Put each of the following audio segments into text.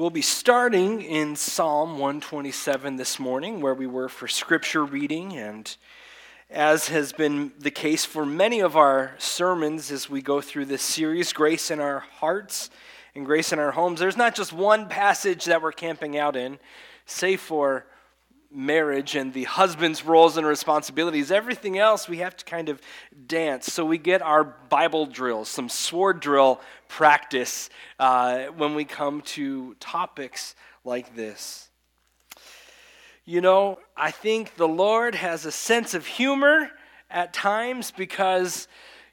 We'll be starting in Psalm 127 this morning, where we were for scripture reading. And as has been the case for many of our sermons as we go through this series, Grace in Our Hearts and Grace in Our Homes, there's not just one passage that we're camping out in, save for marriage and the husband's roles and responsibilities. Everything else we have to kind of dance. So we get our Bible drills, some sword drill practice uh, when we come to topics like this. You know, I think the Lord has a sense of humor at times because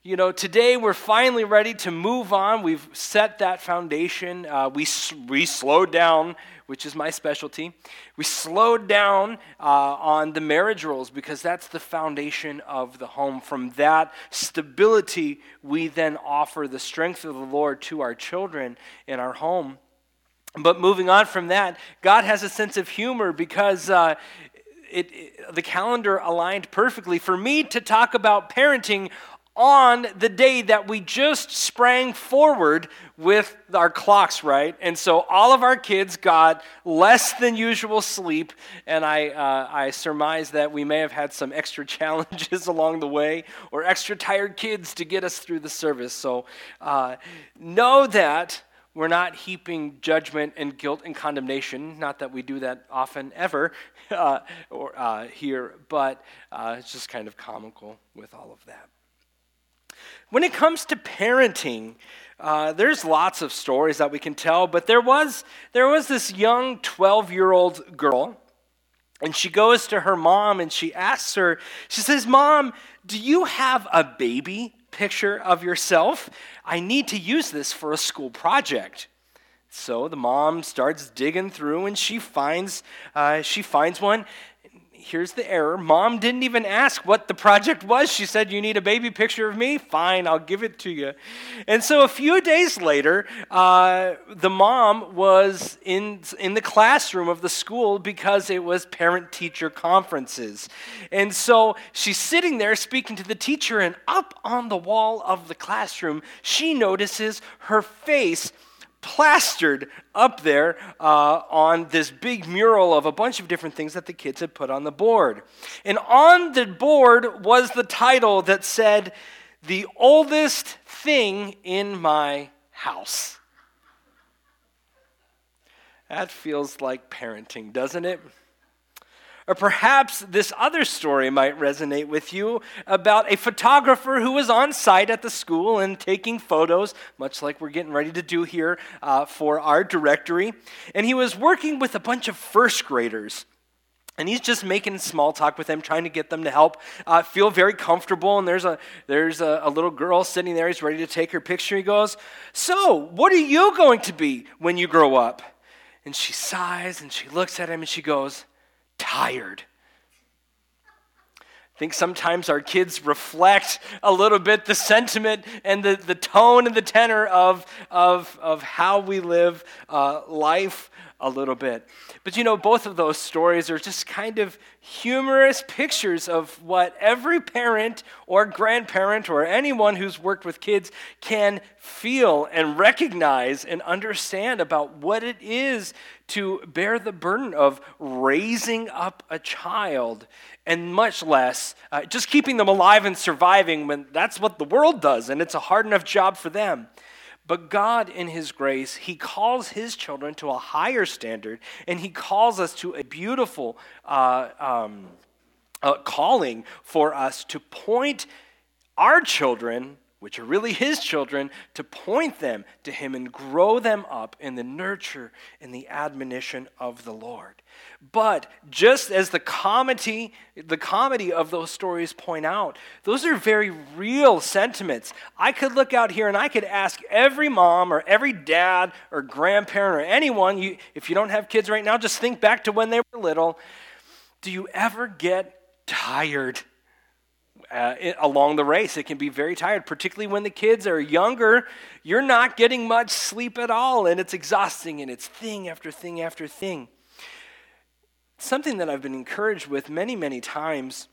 you know, today we're finally ready to move on. We've set that foundation. Uh, we, we slowed down, which is my specialty. We slowed down uh, on the marriage rules because that's the foundation of the home. From that stability, we then offer the strength of the Lord to our children in our home. But moving on from that, God has a sense of humor because uh, it, it, the calendar aligned perfectly for me to talk about parenting on the day that we just sprang forward with our clocks right. And so all of our kids got less than usual sleep. And I, uh, I surmise that we may have had some extra challenges along the way or extra tired kids to get us through the service. So uh, know that. We're not heaping judgment and guilt and condemnation. Not that we do that often, ever, uh, or uh, here, but uh, it's just kind of comical with all of that. When it comes to parenting, uh, there's lots of stories that we can tell, but there was, there was this young 12 year old girl, and she goes to her mom and she asks her, she says, Mom, do you have a baby picture of yourself? I need to use this for a school project. So the mom starts digging through and she finds, uh, she finds one here's the error. Mom didn't even ask what the project was. She said, You need a baby picture of me? Fine, I'll give it to you. And so a few days later, uh, the mom was in, in the classroom of the school because it was parent teacher conferences. And so she's sitting there speaking to the teacher, and up on the wall of the classroom, she notices her face plastered up there uh, on this big mural of a bunch of different things that the kids had put on the board. And on the board was the title that said, The Oldest Thing in My House. That feels like parenting, doesn't it? Or perhaps this other story might resonate with you about a photographer who was on site at the school and taking photos, much like we're getting ready to do here uh, for our directory. And he was working with a bunch of first graders. And he's just making small talk with them, trying to get them to help uh, feel very comfortable. And there's, a, there's a, a little girl sitting there. He's ready to take her picture. He goes, So, what are you going to be when you grow up? And she sighs and she looks at him and she goes, tired. I think sometimes our kids reflect a little bit the sentiment and the, the tone and the tenor of, of, of how we live uh, life a little bit. But you know, both of those stories are just kind of humorous pictures of what every parent or grandparent or anyone who's worked with kids can feel and recognize and understand about what it is to bear the burden of raising up a child and much less uh, just keeping them alive and surviving when that's what the world does and it's a hard enough job for them. But God, in His grace, He calls His children to a higher standard, and He calls us to a beautiful uh, um, uh, calling for us to point our children which are really his children, to point them to him and grow them up in the nurture and the admonition of the Lord. But just as the comedy, the comedy of those stories point out, those are very real sentiments. I could look out here and I could ask every mom or every dad or grandparent or anyone, you, if you don't have kids right now, just think back to when they were little. Do you ever get tired? Uh, along the race. It can be very tired, particularly when the kids are younger. You're not getting much sleep at all, and it's exhausting, and it's thing after thing after thing. Something that I've been encouraged with many, many times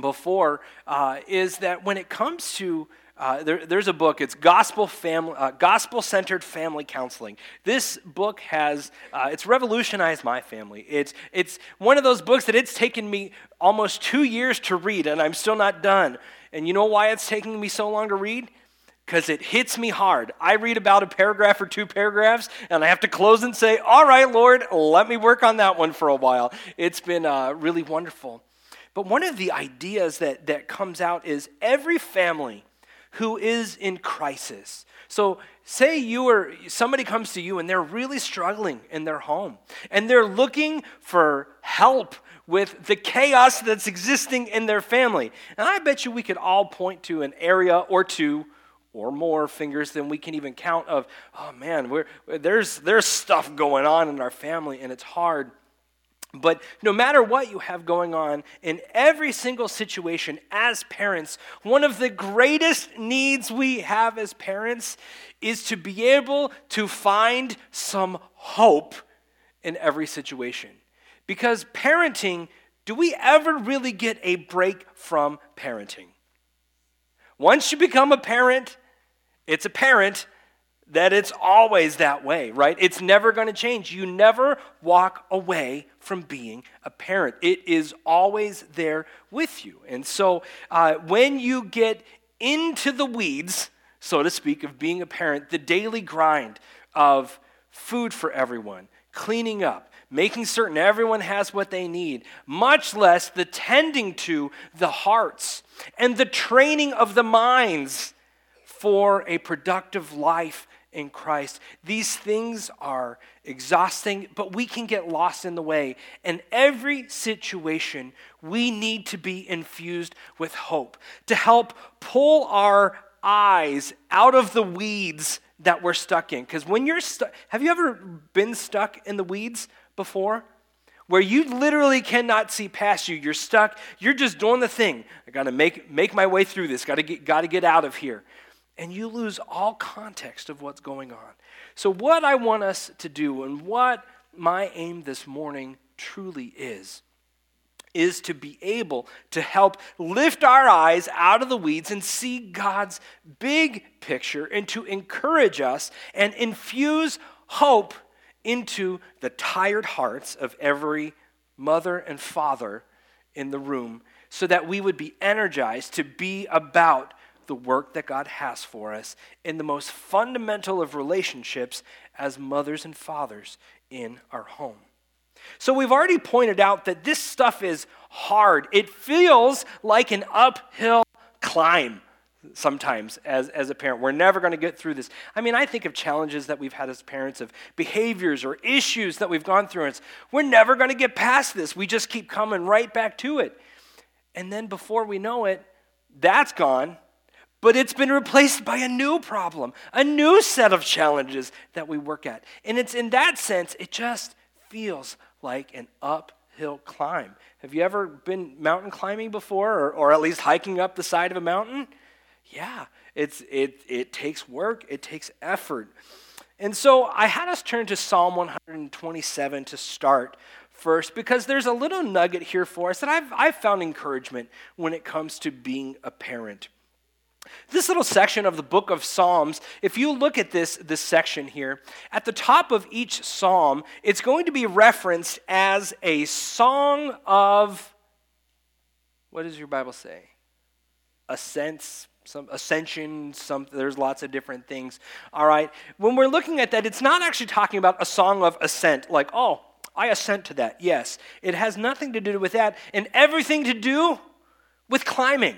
before uh, is that when it comes to uh, there, there's a book. It's Gospel Family, uh, Gospel Centered Family Counseling. This book has uh, it's revolutionized my family. It's it's one of those books that it's taken me almost two years to read, and I'm still not done. And you know why it's taking me so long to read? Because it hits me hard. I read about a paragraph or two paragraphs, and I have to close and say, "All right, Lord, let me work on that one for a while." It's been uh, really wonderful. But one of the ideas that, that comes out is every family who is in crisis. So, say you or somebody comes to you and they're really struggling in their home and they're looking for help with the chaos that's existing in their family. And I bet you we could all point to an area or two or more fingers than we can even count of, oh man, there's, there's stuff going on in our family and it's hard. But no matter what you have going on in every single situation as parents, one of the greatest needs we have as parents is to be able to find some hope in every situation. Because parenting, do we ever really get a break from parenting? Once you become a parent, it's a parent that it's always that way, right? It's never going to change. You never walk away from being a parent, it is always there with you. And so uh, when you get into the weeds, so to speak, of being a parent, the daily grind of food for everyone, cleaning up, making certain everyone has what they need, much less the tending to the hearts and the training of the minds for a productive life in Christ. These things are exhausting, but we can get lost in the way. In every situation, we need to be infused with hope to help pull our eyes out of the weeds that we're stuck in. Because when you're stuck, have you ever been stuck in the weeds before? Where you literally cannot see past you. You're stuck. You're just doing the thing. I got to make, make my way through this. Got to get, got to get out of here and you lose all context of what's going on. So, what I want us to do, and what my aim this morning truly is, is to be able to help lift our eyes out of the weeds and see God's big picture and to encourage us and infuse hope into the tired hearts of every mother and father in the room so that we would be energized to be about the work that God has for us in the most fundamental of relationships as mothers and fathers in our home. So, we've already pointed out that this stuff is hard. It feels like an uphill climb sometimes as, as a parent. We're never going to get through this. I mean, I think of challenges that we've had as parents, of behaviors or issues that we've gone through. And we're never going to get past this. We just keep coming right back to it. And then before we know it, that's gone but it's been replaced by a new problem, a new set of challenges that we work at. And it's in that sense, it just feels like an uphill climb. Have you ever been mountain climbing before, or, or at least hiking up the side of a mountain? Yeah, it's, it, it takes work, it takes effort. And so I had us turn to Psalm 127 to start first because there's a little nugget here for us that I've, I've found encouragement when it comes to being a parent. This little section of the book of Psalms, if you look at this, this section here, at the top of each psalm, it's going to be referenced as a song of, what does your Bible say? Ascents, some ascension, some, there's lots of different things. All right. When we're looking at that, it's not actually talking about a song of ascent, like, oh, I assent to that. Yes. It has nothing to do with that and everything to do with climbing.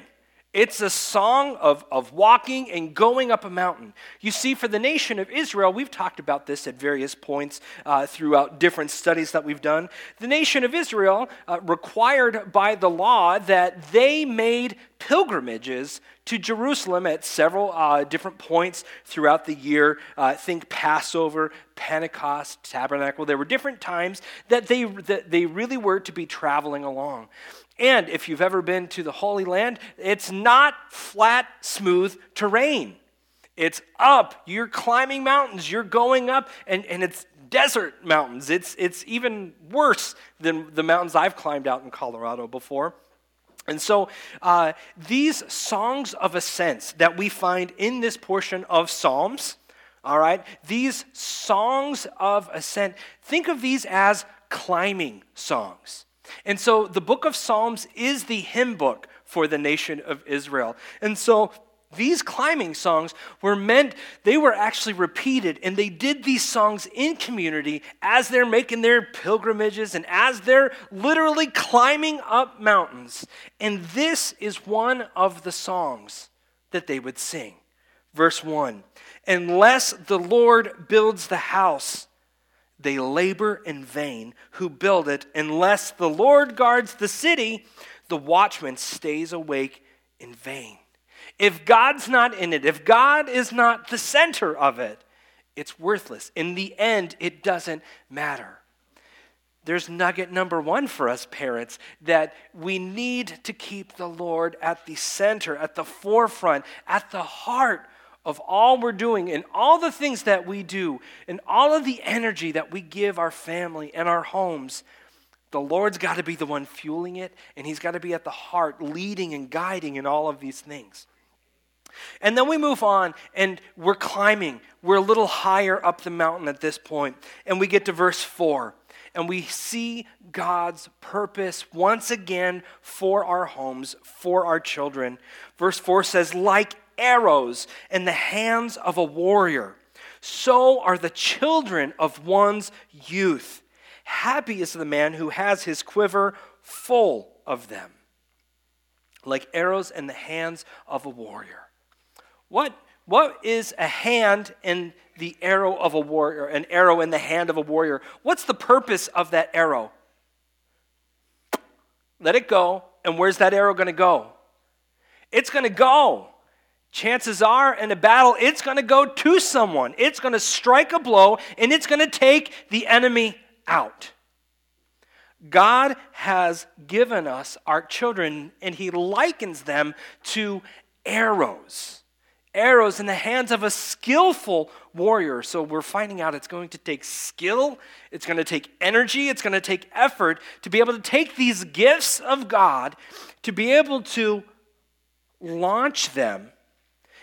It's a song of, of walking and going up a mountain. You see, for the nation of Israel, we've talked about this at various points uh, throughout different studies that we've done. The nation of Israel uh, required by the law that they made pilgrimages to Jerusalem at several uh, different points throughout the year. Uh, think Passover, Pentecost, Tabernacle. There were different times that they, that they really were to be traveling along. And if you've ever been to the Holy Land, it's not flat, smooth terrain. It's up. You're climbing mountains. You're going up, and, and it's desert mountains. It's, it's even worse than the mountains I've climbed out in Colorado before. And so, uh, these songs of ascents that we find in this portion of Psalms, all right, these songs of ascent, think of these as climbing songs. And so, the book of Psalms is the hymn book for the nation of Israel. And so, these climbing songs were meant, they were actually repeated, and they did these songs in community as they're making their pilgrimages and as they're literally climbing up mountains. And this is one of the songs that they would sing. Verse 1 Unless the Lord builds the house, they labor in vain who build it. Unless the Lord guards the city, the watchman stays awake in vain. If God's not in it, if God is not the center of it, it's worthless. In the end, it doesn't matter. There's nugget number one for us parents that we need to keep the Lord at the center, at the forefront, at the heart of all we're doing and all the things that we do and all of the energy that we give our family and our homes. The Lord's got to be the one fueling it, and He's got to be at the heart, leading and guiding in all of these things. And then we move on and we're climbing. We're a little higher up the mountain at this point, And we get to verse 4. And we see God's purpose once again for our homes, for our children. Verse 4 says, Like arrows in the hands of a warrior, so are the children of one's youth. Happy is the man who has his quiver full of them, like arrows in the hands of a warrior. What, what is a hand in the arrow of a warrior, an arrow in the hand of a warrior? What's the purpose of that arrow? Let it go. And where's that arrow going to go? It's going to go. Chances are in a battle, it's going to go to someone. It's going to strike a blow and it's going to take the enemy out. God has given us our children and He likens them to arrows arrows in the hands of a skillful warrior. So we're finding out it's going to take skill, it's going to take energy, it's going to take effort to be able to take these gifts of God, to be able to launch them.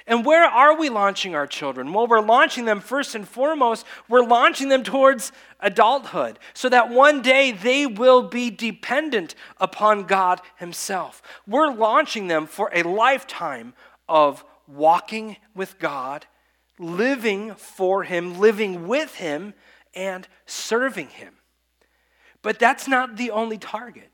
And where are we launching our children? Well, we're launching them first and foremost, we're launching them towards adulthood so that one day they will be dependent upon God Himself. We're launching them for a lifetime of walking with God, living for Him, living with Him, and serving Him. But that's not the only target.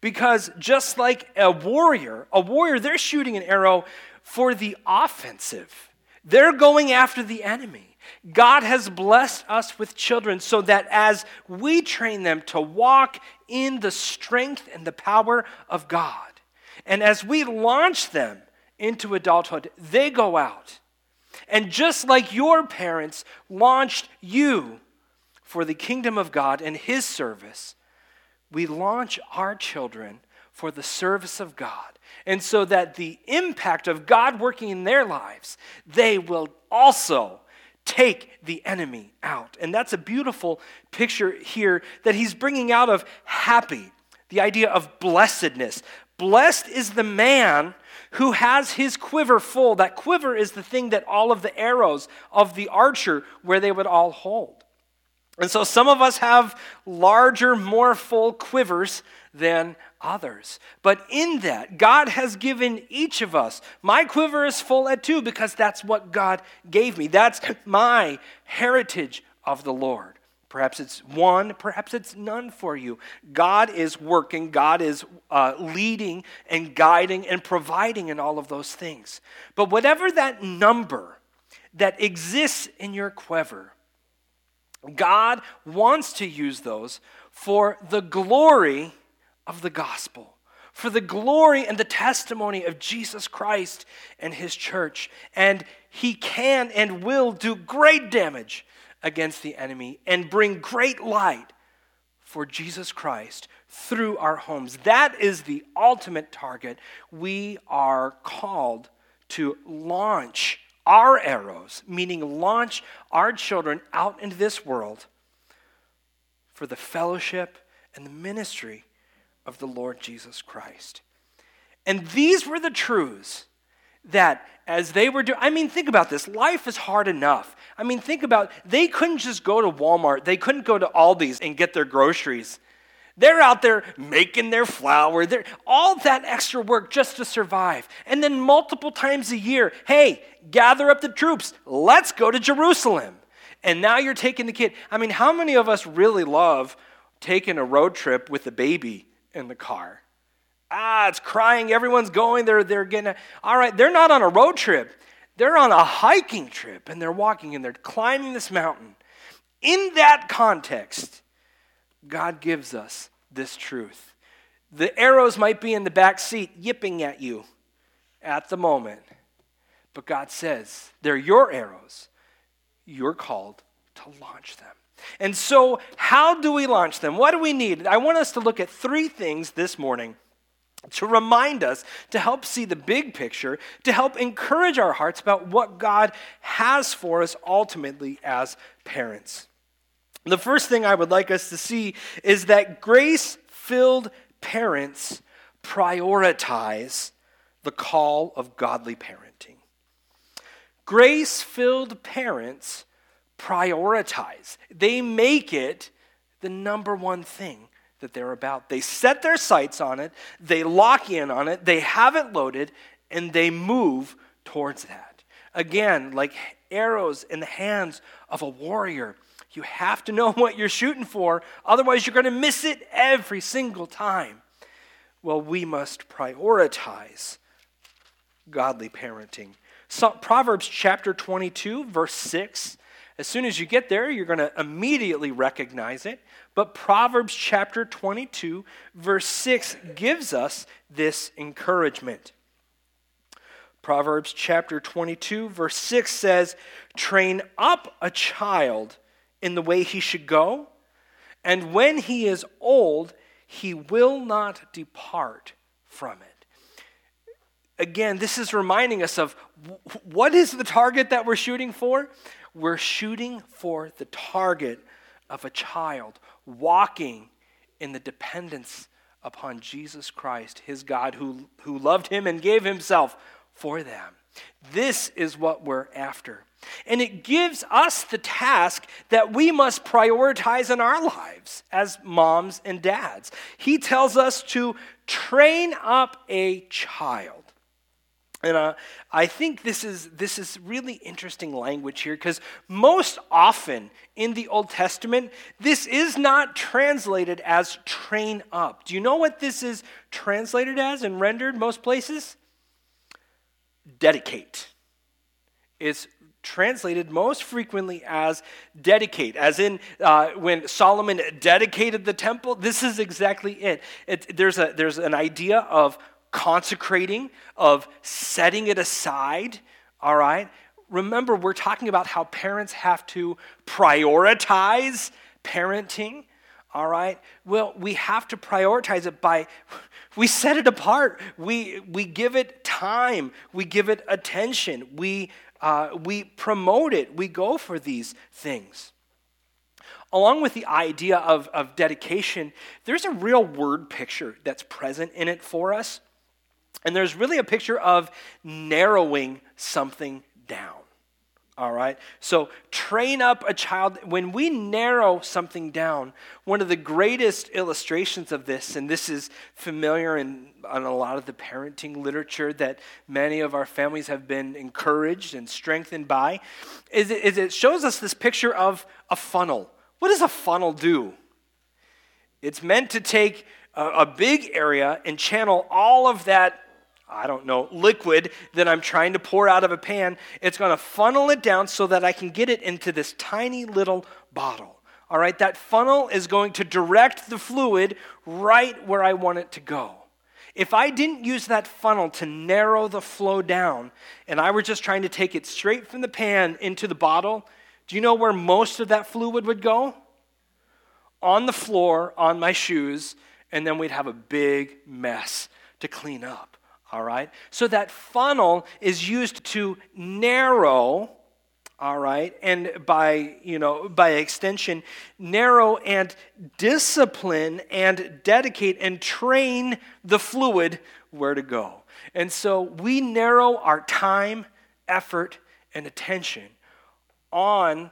Because just like a warrior, a warrior, they're shooting an arrow for the offensive. They're going after the enemy. God has blessed us with children so that as we train them to walk in the strength and the power of God, and as we launch them into adulthood, they go out. And just like your parents launched you for the kingdom of God and His service, we launch our children for the service of God. And so that the impact of God working in their lives, they will also take the enemy out. And that's a beautiful picture here that he's bringing out of happy, the idea of blessedness. Blessed is the man who has his quiver full. That quiver is the thing that all of the arrows of the archer, where they would all hold. And so some of us have larger, more full quivers than others. But in that, God has given each of us, my quiver is full at two because that's what God gave me. That's my heritage of the Lord. Perhaps it's one, perhaps it's none for you. God is working, God is uh, leading and guiding and providing in all of those things. But whatever that number that exists in your quiver, God wants to use those for the glory of the gospel, for the glory and the testimony of Jesus Christ and his church. And he can and will do great damage against the enemy and bring great light for Jesus Christ through our homes. That is the ultimate target. We are called to launch our arrows, meaning launch our children out into this world for the fellowship and the ministry of the Lord Jesus Christ. And these were the truths that as they were doing, I mean, think about this. Life is hard enough. I mean, think about they couldn't just go to Walmart, they couldn't go to Aldi's and get their groceries. They're out there making their flour, they're, all that extra work just to survive. And then multiple times a year, hey, gather up the troops, let's go to Jerusalem. And now you're taking the kid. I mean, how many of us really love taking a road trip with a baby in the car? Ah, it's crying, everyone's going, they're, they're getting, all right, they're not on a road trip. They're on a hiking trip and they're walking and they're climbing this mountain. In that context, God gives us this truth. The arrows might be in the back seat yipping at you at the moment, but God says they're your arrows. You're called to launch them. And so, how do we launch them? What do we need? I want us to look at three things this morning to remind us, to help see the big picture, to help encourage our hearts about what God has for us ultimately as parents. The first thing I would like us to see is that grace filled parents prioritize the call of godly parenting. Grace filled parents prioritize, they make it the number one thing that they're about. They set their sights on it, they lock in on it, they have it loaded, and they move towards that. Again, like arrows in the hands of a warrior, you have to know what you're shooting for, otherwise, you're going to miss it every single time. Well, we must prioritize godly parenting. So, Proverbs chapter 22, verse 6. As soon as you get there, you're going to immediately recognize it. But Proverbs chapter 22, verse 6 gives us this encouragement. Proverbs chapter 22, verse 6 says, Train up a child in the way he should go, and when he is old, he will not depart from it. Again, this is reminding us of what is the target that we're shooting for? We're shooting for the target of a child walking in the dependence upon Jesus Christ, his God, who, who loved him and gave himself for them. This is what we're after. And it gives us the task that we must prioritize in our lives as moms and dads. He tells us to train up a child. And uh, I think this is, this is really interesting language here because most often in the Old Testament, this is not translated as train up. Do you know what this is translated as and rendered most places? Dedicate. It's translated most frequently as dedicate, as in uh, when Solomon dedicated the temple. This is exactly it. it there's, a, there's an idea of consecrating, of setting it aside, all right? Remember, we're talking about how parents have to prioritize parenting, all right? Well, we have to prioritize it by we set it apart. We, we give it time. We give it attention. We uh, we promote it, we go for these things. Along with the idea of, of dedication, there's a real word picture that's present in it for us. And there's really a picture of narrowing something down. All right? So train up a child. When we narrow something down, one of the greatest illustrations of this, and this is familiar in, in a lot of the parenting literature that many of our families have been encouraged and strengthened by, is it, is it shows us this picture of a funnel. What does a funnel do? It's meant to take a, a big area and channel all of that I don't know, liquid that I'm trying to pour out of a pan, it's going to funnel it down so that I can get it into this tiny little bottle. All right, that funnel is going to direct the fluid right where I want it to go. If I didn't use that funnel to narrow the flow down and I were just trying to take it straight from the pan into the bottle, do you know where most of that fluid would go? On the floor, on my shoes, and then we'd have a big mess to clean up all right? So that funnel is used to narrow, all right and by you know by extension narrow and discipline and dedicate and train the fluid where to go and so we narrow our time effort and attention on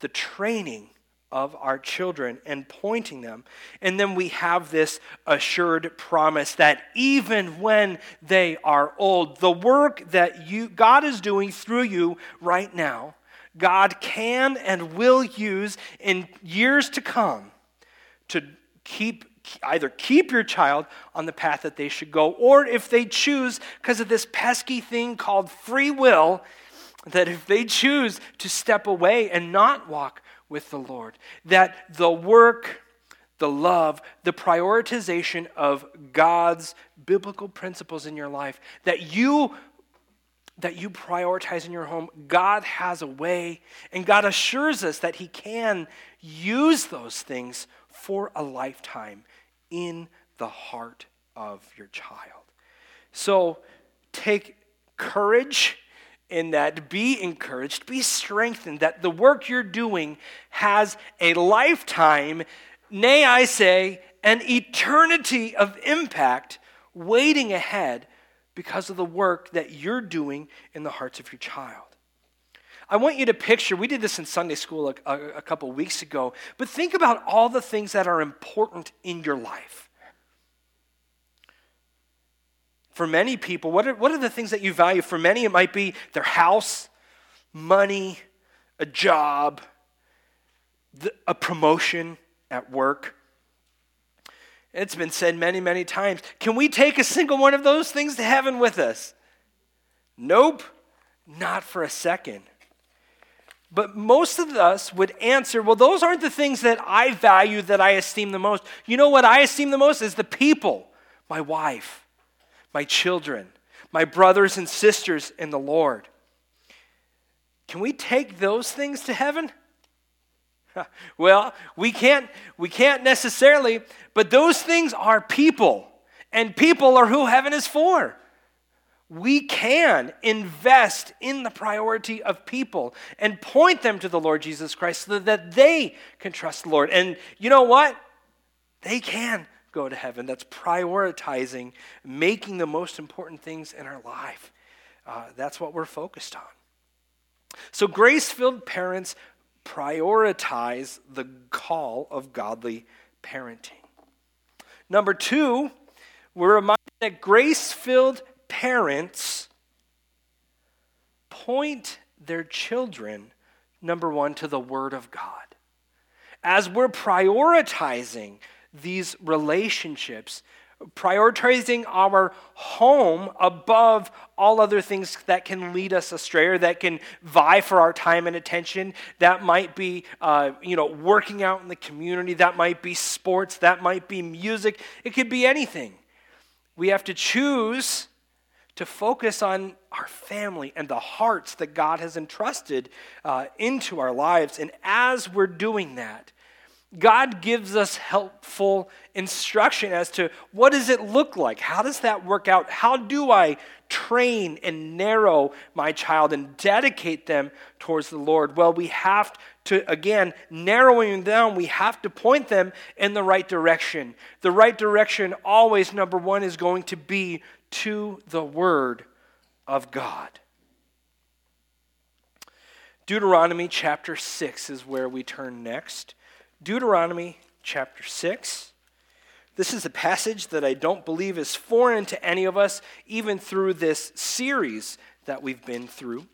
the training of our children and pointing them. And then we have this assured promise that even when they are old, the work that you God is doing through you right now, God can and will use in years to come to keep either keep your child on the path that they should go or if they choose because of this pesky thing called free will that if they choose to step away and not walk with the Lord. That the work, the love, the prioritization of God's biblical principles in your life, that you that you prioritize in your home, God has a way, and God assures us that He can use those things for a lifetime in the heart of your child. So take courage in that be encouraged, be strengthened, that the work you're doing has a lifetime, nay, I say, an eternity of impact waiting ahead because of the work that you're doing in the hearts of your child. I want you to picture, we did this in Sunday school a, a, a couple weeks ago, but think about all the things that are important in your life. For many people, what are, what are the things that you value? For many, it might be their house, money, a job, a promotion at work. It's been said many, many times. Can we take a single one of those things to heaven with us? Nope, not for a second. But most of us would answer, well, those aren't the things that I value, that I esteem the most. You know what I esteem the most is the people, my wife, my children, my brothers and sisters in the Lord. Can we take those things to heaven? well, we can't we can't necessarily, but those things are people, and people are who heaven is for. We can invest in the priority of people and point them to the Lord Jesus Christ so that they can trust the Lord. And you know what? They can go to heaven. That's prioritizing, making the most important things in our life. Uh, that's what we're focused on. So, grace filled parents prioritize the call of godly parenting. Number two, we're reminded that grace filled parents point their children, number one, to the Word of God. As we're prioritizing these relationships, prioritizing our home above all other things that can lead us astray or that can vie for our time and attention. That might be, uh, you know, working out in the community. That might be sports. That might be music. It could be anything. We have to choose to focus on our family and the hearts that God has entrusted uh, into our lives. And as we're doing that, God gives us helpful instruction as to what does it look like? How does that work out? How do I train and narrow my child and dedicate them towards the Lord? Well, we have to, again, narrowing down, we have to point them in the right direction. The right direction, always, number one, is going to be to the Word of God. Deuteronomy chapter 6 is where we turn next. Deuteronomy chapter 6. This is a passage that I don't believe is foreign to any of us, even through this series that we've been through.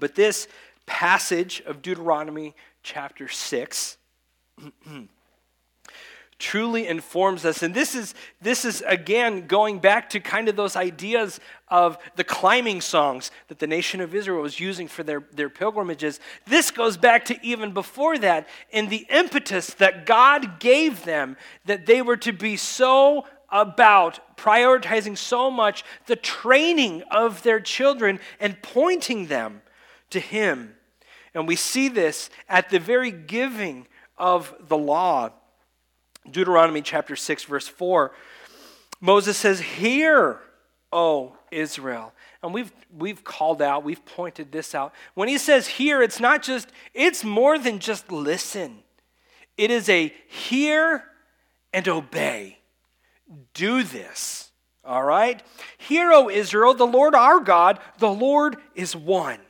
But this passage of Deuteronomy chapter 6 truly informs us. And this is, this is again going back to kind of those ideas of the climbing songs that the nation of Israel was using for their, their pilgrimages. This goes back to even before that and the impetus that God gave them that they were to be so about prioritizing so much the training of their children and pointing them to Him. And we see this at the very giving of the law. Deuteronomy chapter 6, verse 4, Moses says, Hear, O Israel. And we've, we've called out, we've pointed this out. When he says hear, it's not just, it's more than just listen. It is a hear and obey. Do this. All right? Hear, O Israel, the Lord our God, the Lord is one.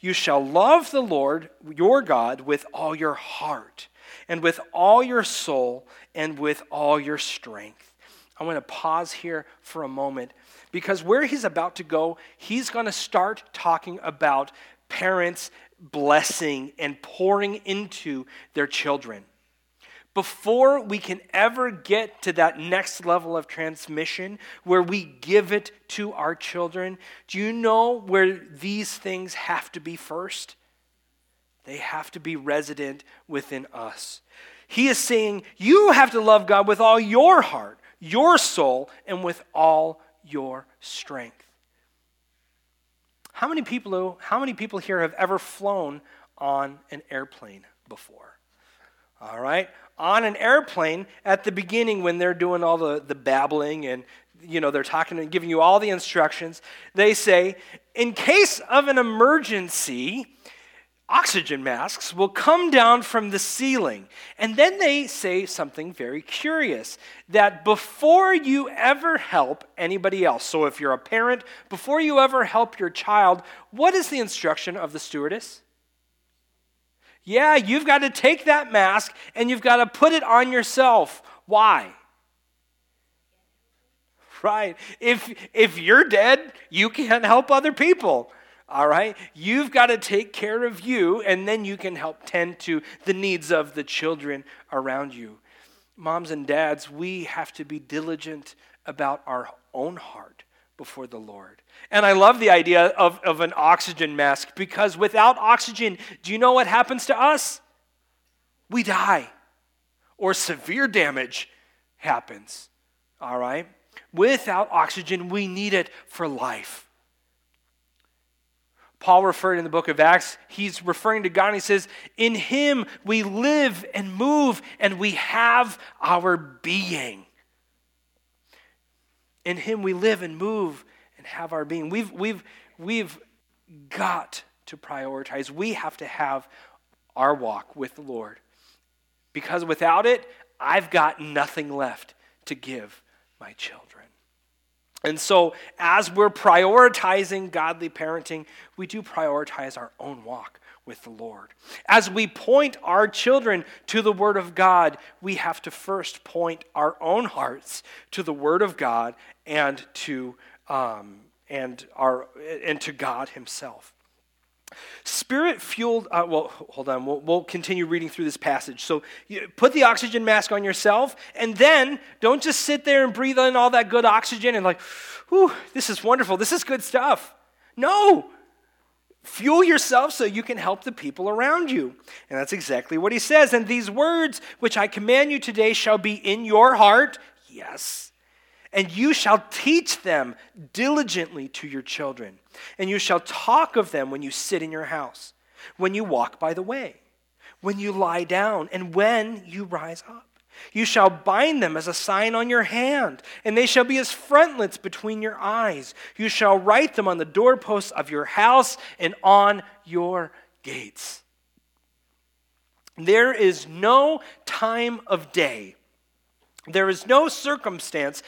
You shall love the Lord your God with all your heart, and with all your soul, and with all your strength. I want to pause here for a moment because where he's about to go, he's going to start talking about parents blessing and pouring into their children. Before we can ever get to that next level of transmission where we give it to our children, do you know where these things have to be first? They have to be resident within us. He is saying, You have to love God with all your heart, your soul, and with all your strength. How many people, how many people here have ever flown on an airplane before? All right? On an airplane, at the beginning, when they're doing all the, the babbling and you know they're talking and giving you all the instructions, they say, in case of an emergency, oxygen masks will come down from the ceiling. And then they say something very curious that before you ever help anybody else, so if you're a parent, before you ever help your child, what is the instruction of the stewardess? Yeah, you've got to take that mask and you've got to put it on yourself. Why? Right. If if you're dead, you can't help other people. All right? You've got to take care of you, and then you can help tend to the needs of the children around you. Moms and dads, we have to be diligent about our own heart before the Lord. And I love the idea of, of an oxygen mask because without oxygen, do you know what happens to us? We die, or severe damage happens. All right? Without oxygen, we need it for life. Paul referred in the book of Acts, he's referring to God and he says, In him we live and move and we have our being. In him we live and move and have our being. We've, we've, we've got to prioritize. We have to have our walk with the Lord. Because without it, I've got nothing left to give my children. And so, as we're prioritizing godly parenting, we do prioritize our own walk with the Lord. As we point our children to the Word of God, we have to first point our own hearts to the Word of God and to, um, and our, and to God Himself. Spirit fueled, uh, well, hold on, we'll, we'll, continue reading through this passage. So put the oxygen mask on yourself, and then don't just sit there and breathe in all that good oxygen and, like, whew, this is wonderful, this is good stuff. No! Fuel yourself so you can help the people around you. And that's exactly what he says. And these words which I command you today shall be in your heart. Yes and you shall teach them diligently to your children, and you shall talk of them when you sit in your house, when you walk by the way, when you lie down, and when you rise up. You shall bind them as a sign on your hand, and they shall be as frontlets between your eyes. You shall write them on the doorposts of your house and on your gates. There is no time of day, there is no circumstance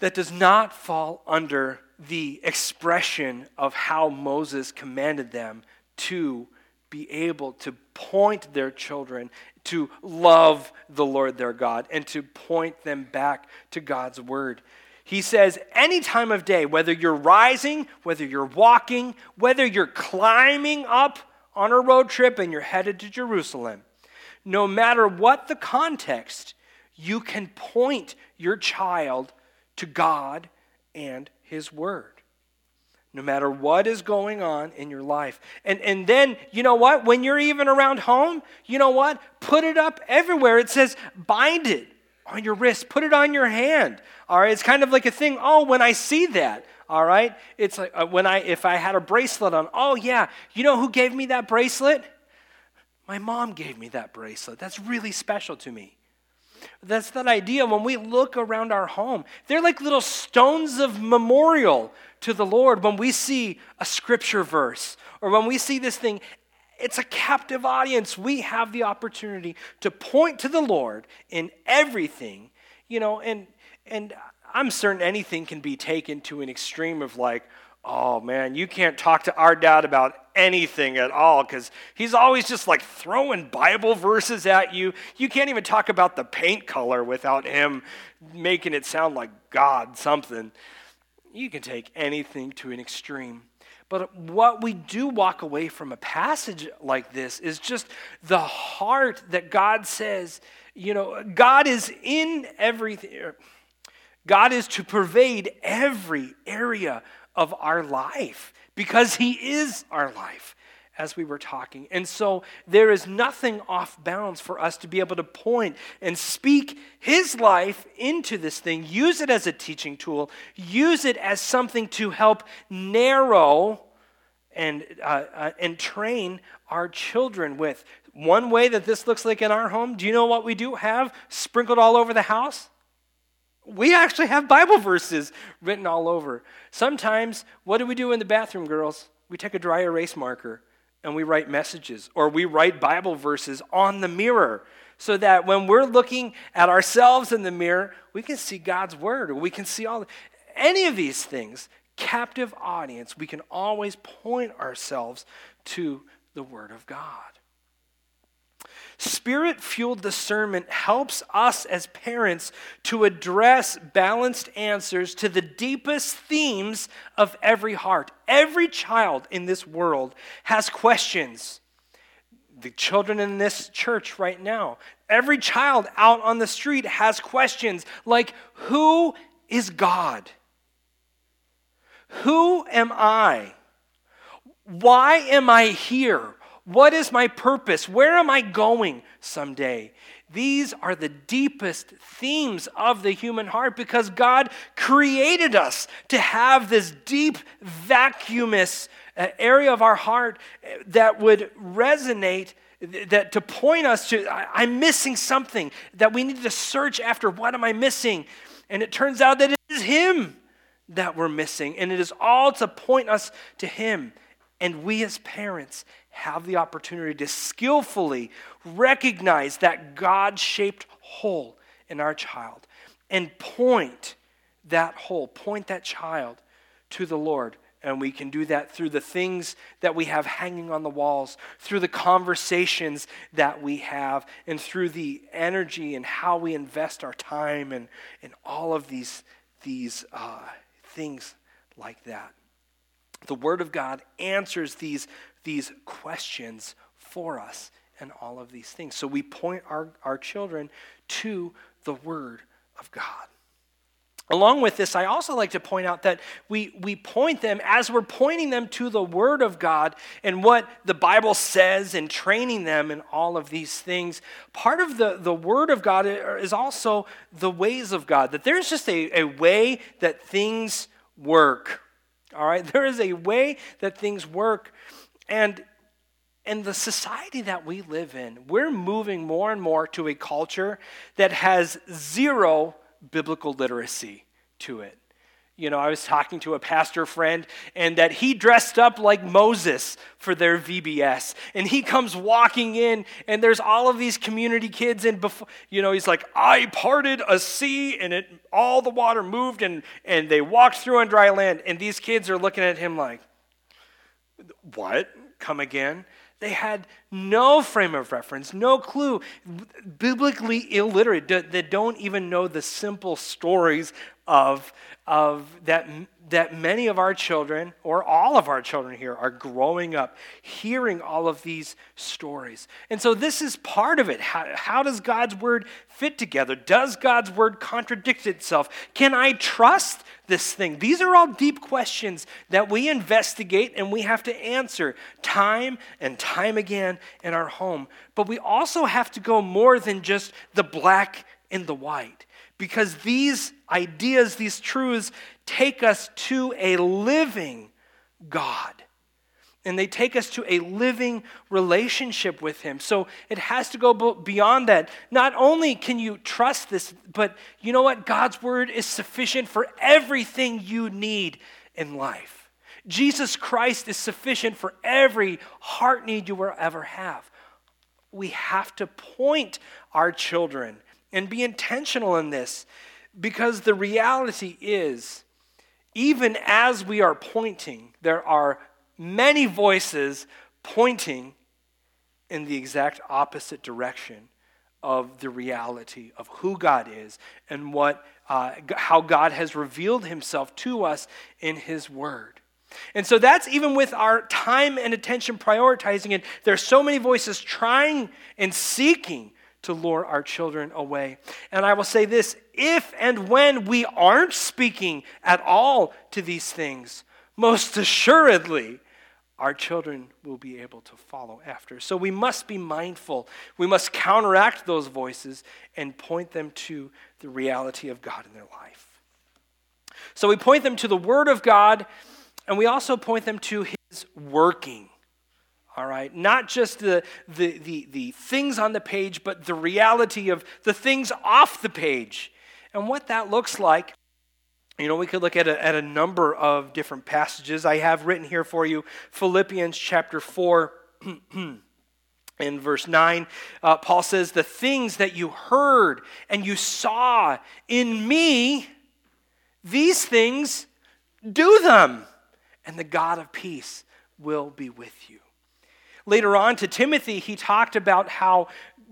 that does not fall under the expression of how Moses commanded them to be able to point their children to love the Lord their God and to point them back to God's word. He says, any time of day, whether you're rising, whether you're walking, whether you're climbing up on a road trip and you're headed to Jerusalem, no matter what the context, you can point your child to God and His Word. No matter what is going on in your life. And, and then, you know what? When you're even around home, you know what? Put it up everywhere. It says, bind it on your wrist, put it on your hand. All right? It's kind of like a thing. Oh, when I see that, all right? It's like uh, when I, if I had a bracelet on, oh, yeah, you know who gave me that bracelet? My mom gave me that bracelet. That's really special to me. That's that idea when we look around our home. They're like little stones of memorial to the Lord when we see a scripture verse or when we see this thing. It's a captive audience. We have the opportunity to point to the Lord in everything, you know, and and I'm certain anything can be taken to an extreme of like, oh man, you can't talk to our dad about anything at all because he's always just like throwing Bible verses at you. You can't even talk about the paint color without him making it sound like God something. You can take anything to an extreme. But what we do walk away from a passage like this is just the heart that God says, you know, God is in everything. God is to pervade every area of our life because He is our life, as we were talking. And so there is nothing off bounds for us to be able to point and speak His life into this thing, use it as a teaching tool, use it as something to help narrow and, uh, uh, and train our children with. One way that this looks like in our home, do you know what we do have sprinkled all over the house? We actually have Bible verses written all over. Sometimes, what do we do in the bathroom, girls? We take a dry erase marker and we write messages, or we write Bible verses on the mirror so that when we're looking at ourselves in the mirror, we can see God's word, or we can see all any of these things. Captive audience, we can always point ourselves to the word of God. Spirit fueled discernment helps us as parents to address balanced answers to the deepest themes of every heart. Every child in this world has questions. The children in this church right now, every child out on the street has questions like Who is God? Who am I? Why am I here? What is my purpose? Where am I going someday? These are the deepest themes of the human heart because God created us to have this deep, vacuumous uh, area of our heart uh, that would resonate that to point us to i'm missing something that we need to search after what am i missing and it turns out that it is him that we're missing and it is all to point us to him and we as parents have the opportunity to skillfully recognize that God shaped hole in our child and point that hole, point that child to the Lord. And we can do that through the things that we have hanging on the walls, through the conversations that we have, and through the energy and how we invest our time and, and all of these, these uh, things like that. The Word of God answers these these questions for us and all of these things. So we point our, our children to the Word of God. Along with this, I also like to point out that we, we point them, as we're pointing them to the Word of God and what the Bible says and training them in all of these things, part of the, the Word of God is also the ways of God. That there's just a, a way that things work. All right? There is a way that things work. And in the society that we live in, we're moving more and more to a culture that has zero biblical literacy to it. You know, I was talking to a pastor friend, and that he dressed up like Moses for their VBS. And he comes walking in, and there's all of these community kids. And before, you know, he's like, I parted a sea, and it all the water moved, and, and they walked through on dry land. And these kids are looking at him like, What? Come again? They had no frame of reference, no clue, biblically illiterate, that don't even know the simple stories of, of that that many of our children, or all of our children here, are growing up hearing all of these stories. And so this is part of it. How, how, does God's word fit together? Does God's word contradict itself? Can I trust this thing? These are all deep questions that we investigate and we have to answer time and time again in our home. But we also have to go more than just the black and the white because these ideas, these truths, take us to a living God. and they take us to a living relationship with Him. So it has to go beyond that. Not only can you trust this, but you know what? God's Word is sufficient for everything you need in life. Jesus Christ is sufficient for every heart need you will ever have. We have to point our children and be intentional in this because the reality is, even as we are pointing, there are many voices pointing in the exact opposite direction of the reality of who God is and what, uh, how God has revealed himself to us in his word. And so that's even with our time and attention prioritizing it. There's so many voices trying and seeking to lure our children away. And I will say this if and when we aren't speaking at all to these things, most assuredly, our children will be able to follow after. So we must be mindful. We must counteract those voices and point them to the reality of God in their life. So we point them to the Word of God, and we also point them to His working. All right? Not just the, the, the, the things on the page, but the reality of the things off the page. And what that looks like you know, we could look at a, at a number of different passages. I have written here for you Philippians chapter 4. in verse 9, uh, Paul says, The things that you heard and you saw in me, these things, do them, and the God of peace will be with you. Later on to Timothy, he talked about how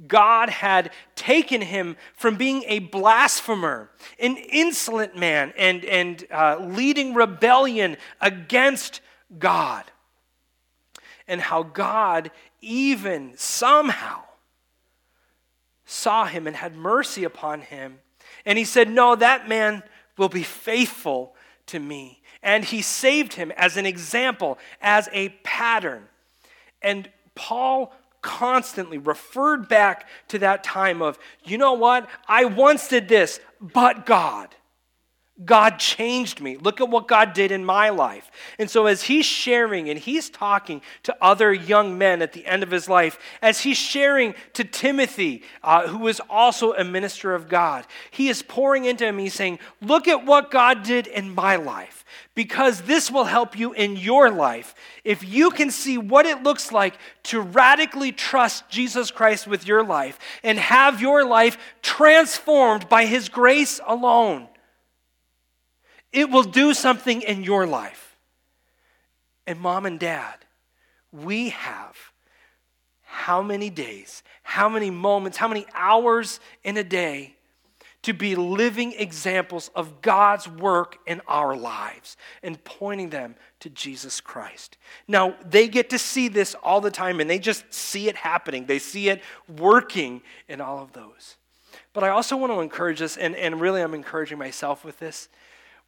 God had taken him from being a blasphemer, an insolent man, and, and uh, leading rebellion against God. And how God even somehow saw him and had mercy upon him. And he said, No, that man will be faithful to me. And he saved him as an example, as a pattern. And Paul constantly referred back to that time of, you know what? I once did this, but God. God changed me. Look at what God did in my life. And so, as he's sharing and he's talking to other young men at the end of his life, as he's sharing to Timothy, uh, was also a minister of God, he is pouring into him. He's saying, Look at what God did in my life, because this will help you in your life. If you can see what it looks like to radically trust Jesus Christ with your life and have your life transformed by his grace alone it will do something in your life. And mom and dad, we have how many days, how many moments, how many hours in a day to be living examples of God's work in our lives and pointing them to Jesus Christ. Now, they get to see this all the time and they just see it happening. They see it working in all of those. But I also want to encourage us, and, and really I'm encouraging myself with this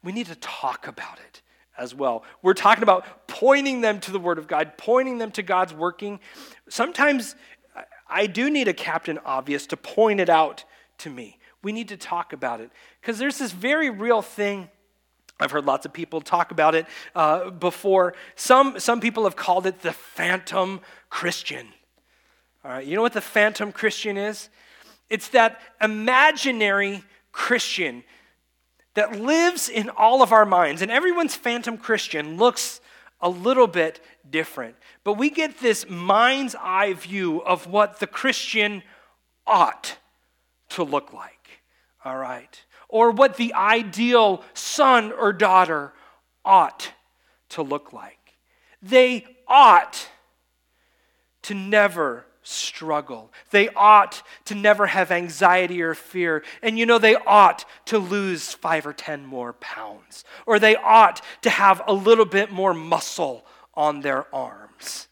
we need to talk about it as well. We're talking about pointing them to the Word of God, pointing them to God's working. Sometimes I do need a captain obvious to point it out to me. We need to talk about it because there's this very real thing. I've heard lots of people talk about it uh, before. Some, some people have called it the phantom Christian. All right, you know what the phantom Christian is? It's that imaginary Christian that lives in all of our minds. And everyone's phantom Christian looks a little bit different. But we get this mind's eye view of what the Christian ought to look like. All right? Or what the ideal son or daughter ought to look like. They ought to never struggle. They ought to never have anxiety or fear. And you know, they ought to lose five or 10 more pounds. Or they ought to have a little bit more muscle on their arms.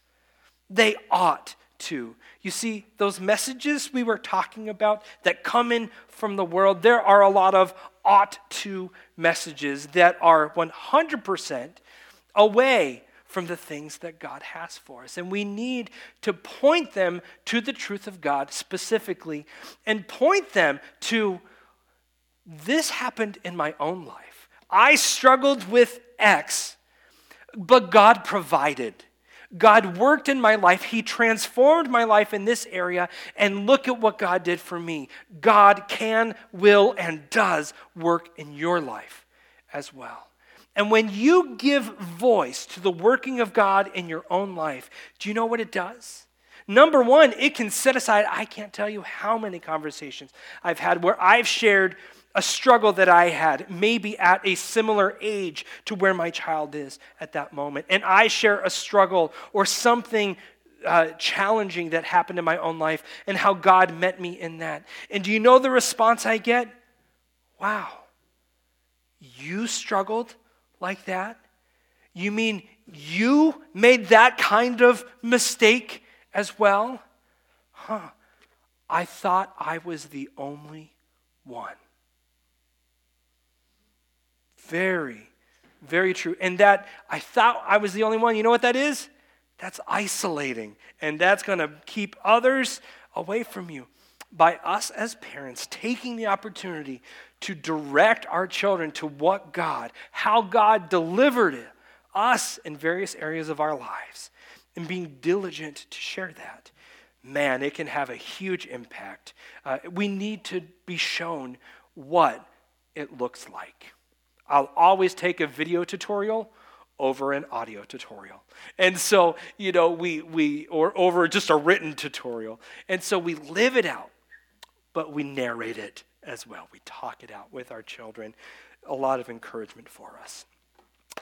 They ought to. You see, those messages we were talking about that come in from the world, there are a lot of ought to messages that are 100% away from the things that God has for us. And we need to point them to the truth of God specifically and point them to this happened in my own life. I struggled with X, but God provided. God worked in my life. He transformed my life in this area. And look at what God did for me. God can, will, and does work in your life as well. And when you give voice to the working of God in your own life, do you know what it does? Number one, it can set aside, I can't tell you how many conversations I've had where I've shared a struggle that I had, maybe at a similar age to where my child is at that moment. And I share a struggle or something uh, challenging that happened in my own life and how God met me in that. And do you know the response I get? Wow, you struggled like that? You mean you made that kind of mistake as well? Huh. I thought I was the only one. Very, very true. And that I thought I was the only one. You know what that is? That's isolating. And that's going to keep others away from you. By us as parents taking the opportunity to direct our children to what God, how God delivered us in various areas of our lives, and being diligent to share that, man, it can have a huge impact. Uh, we need to be shown what it looks like. I'll always take a video tutorial over an audio tutorial. And so, you know, we, we or over just a written tutorial. And so we live it out, but we narrate it as well. We talk it out with our children. A lot of encouragement for us.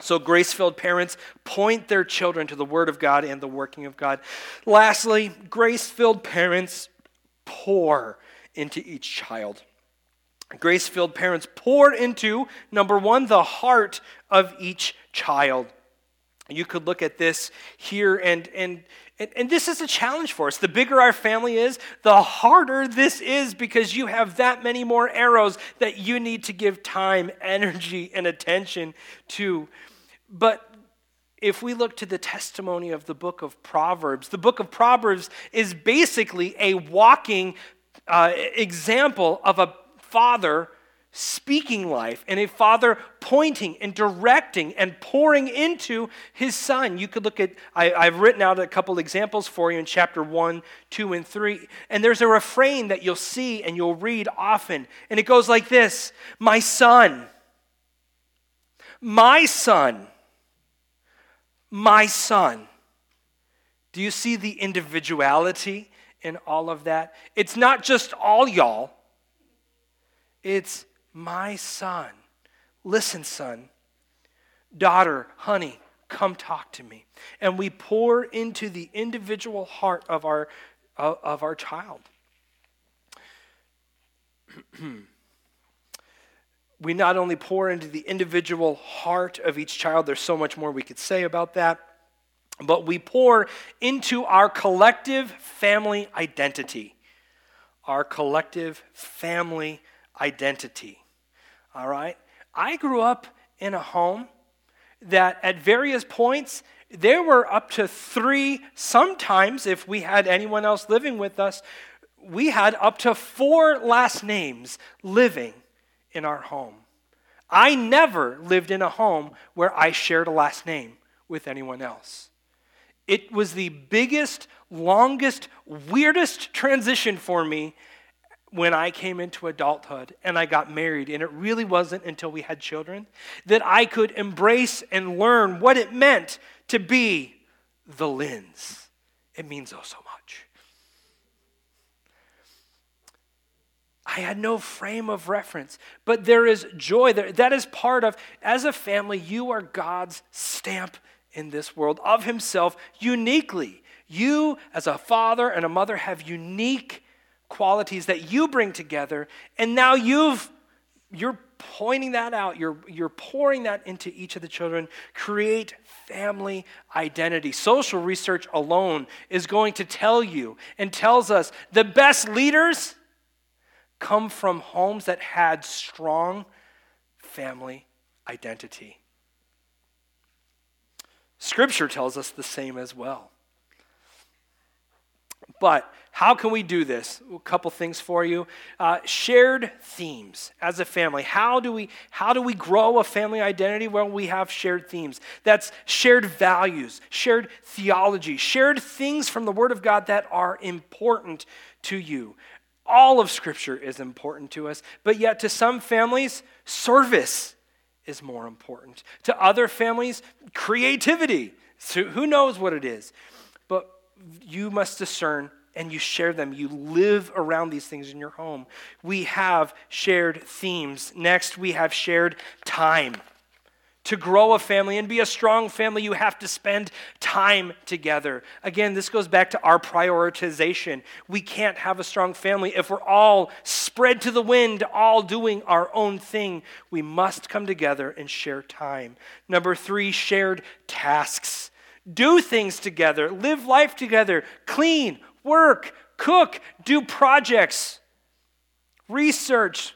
So, grace filled parents point their children to the Word of God and the working of God. Lastly, grace filled parents pour into each child. Grace filled parents pour into, number one, the heart of each child. You could look at this here, and, and, and, and, this is a challenge for us. The bigger our family is, the harder this is because you have that many more arrows that you need to give time, energy, and attention to. But if we look to the testimony of the book of Proverbs, the book of Proverbs is basically a walking uh, example of a father speaking life and a father pointing and directing and pouring into his son. You could look at, I, have written out a couple examples for you in chapter 1, 2, and 3. And there's a refrain that you'll see and you'll read often. And it goes like this My son, my son, my son. Do you see the individuality in all of that? It's not just all y'all. It's my son. Listen, son. Daughter, honey, come talk to me. And we pour into the individual heart of our, of our child. we not only pour into the individual heart of each child, there's so much more we could say about that, but we pour into our collective family identity. Our collective family identity. All right? I grew up in a home that at various points, there were up to three, sometimes, if we had anyone else living with us, we had up to four last names living in our home. I never lived in a home where I shared a last name with anyone else. It was the biggest, longest, weirdest transition for me when I came into adulthood and I got married, and it really wasn't until we had children that I could embrace and learn what it meant to be the Lins. It means oh so much. I had no frame of reference, but there is joy there. That is part of, as a family, you are God's stamp in this world of Himself uniquely. You, as a father and a mother, have unique qualities that you bring together, and now you've you're pointing that out, you're, you're pouring that into each of the children. Create family identity. Social research alone is going to tell you and tells us the best leaders come from homes that had strong family identity. Scripture tells us the same as well. But How can we do this? A couple things for you. Uh, shared themes as a family. How do we how do we grow a family identity? Well, we have shared themes. That's shared values, shared theology, shared things from the Word of God that are important to you. All of Scripture is important to us, but yet to some families, service is more important. To other families, creativity. So who knows what it is? But you must discern and you share them. You live around these things in your home. We have shared themes. Next, we have shared time. To grow a family and be a strong family, you have to spend time together. Again, this goes back to our prioritization. We can't have a strong family if we're all spread to the wind, all doing our own thing. We must come together and share time. Number three, shared tasks. Do things together, live life together, clean, work, cook, do projects, research,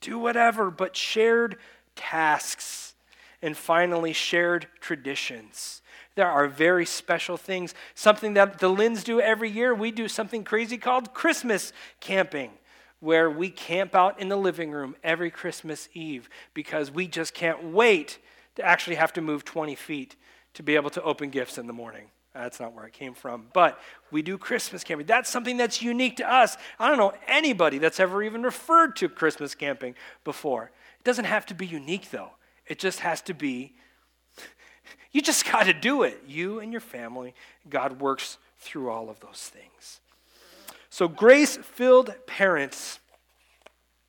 do whatever, but shared tasks. And finally, shared traditions. There are very special things. Something that the Lins do every year. We do something crazy called Christmas camping, where we camp out in the living room every Christmas Eve because we just can't wait to actually have to move 20 feet to be able to open gifts in the morning. That's not where it came from. But we do Christmas camping. That's something that's unique to us. I don't know anybody that's ever even referred to Christmas camping before. It doesn't have to be unique, though. It just has to be, you just got to do it. You and your family. God works through all of those things. So, grace filled parents.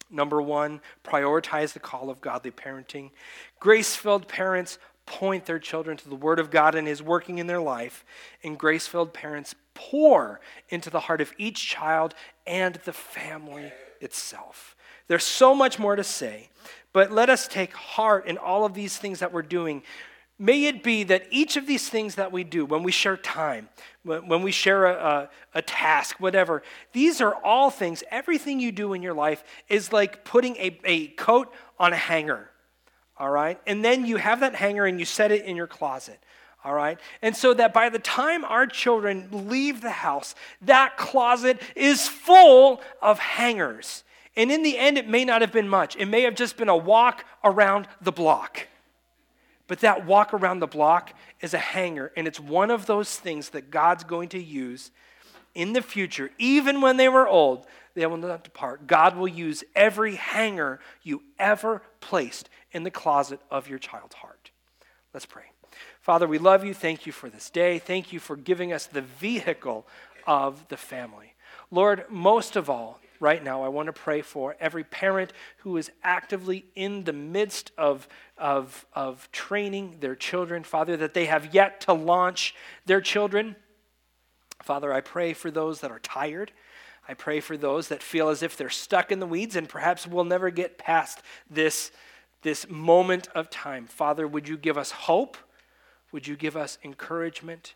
Number one, prioritize the call of godly parenting. Grace filled parents point their children to the Word of God and His working in their life, and grace filled parents pour into the heart of each child and the family itself. There's so much more to say, but let us take heart in all of these things that we're doing. May it be that each of these things that we do, when we share time, when we share a, a, a, task, whatever, these are all things, everything you do in your life is like putting a, a coat on a hanger all right? And then you have that hanger and you set it in your closet, all right? And so that by the time our children leave the house, that closet is full of hangers. And in the end, it may not have been much. It may have just been a walk around the block. But that walk around the block is a hanger, and it's one of those things that God's going to use in the future, even when they were old, they will not depart. God will use every hanger you ever placed in the closet of your child's heart. Let's pray. Father, we love you. Thank you for this day. Thank you for giving us the vehicle of the family. Lord, most of all, right now, I want to pray for every parent who is actively in the midst of, of, of training their children, Father, that they have yet to launch their children. Father, I pray for those that are tired. I pray for those that feel as if they're stuck in the weeds and perhaps will never get past this, this moment of time. Father, would you give us hope? Would you give us encouragement?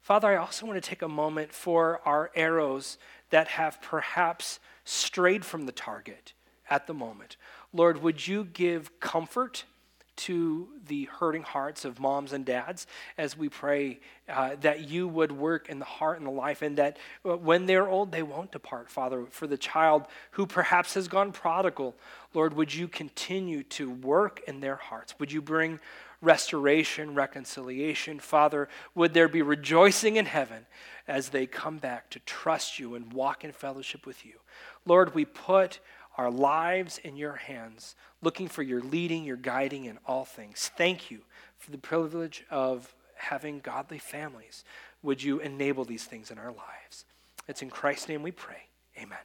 Father, I also want to take a moment for our arrows that have perhaps strayed from the target at the moment. Lord, would you give comfort? To the hurting hearts of moms and dads as we pray uh, that you would work in the heart and the life, and that uh, when they're old, they won't depart, Father. For the child who perhaps has gone prodigal, Lord, would you continue to work in their hearts? Would you bring restoration, reconciliation? Father, would there be rejoicing in heaven as they come back to trust you and walk in fellowship with you? Lord, we put our lives in your hands, looking for your leading, your guiding in all things. Thank you for the privilege of having godly families. Would you enable these things in our lives? It's in Christ's name we pray. Amen.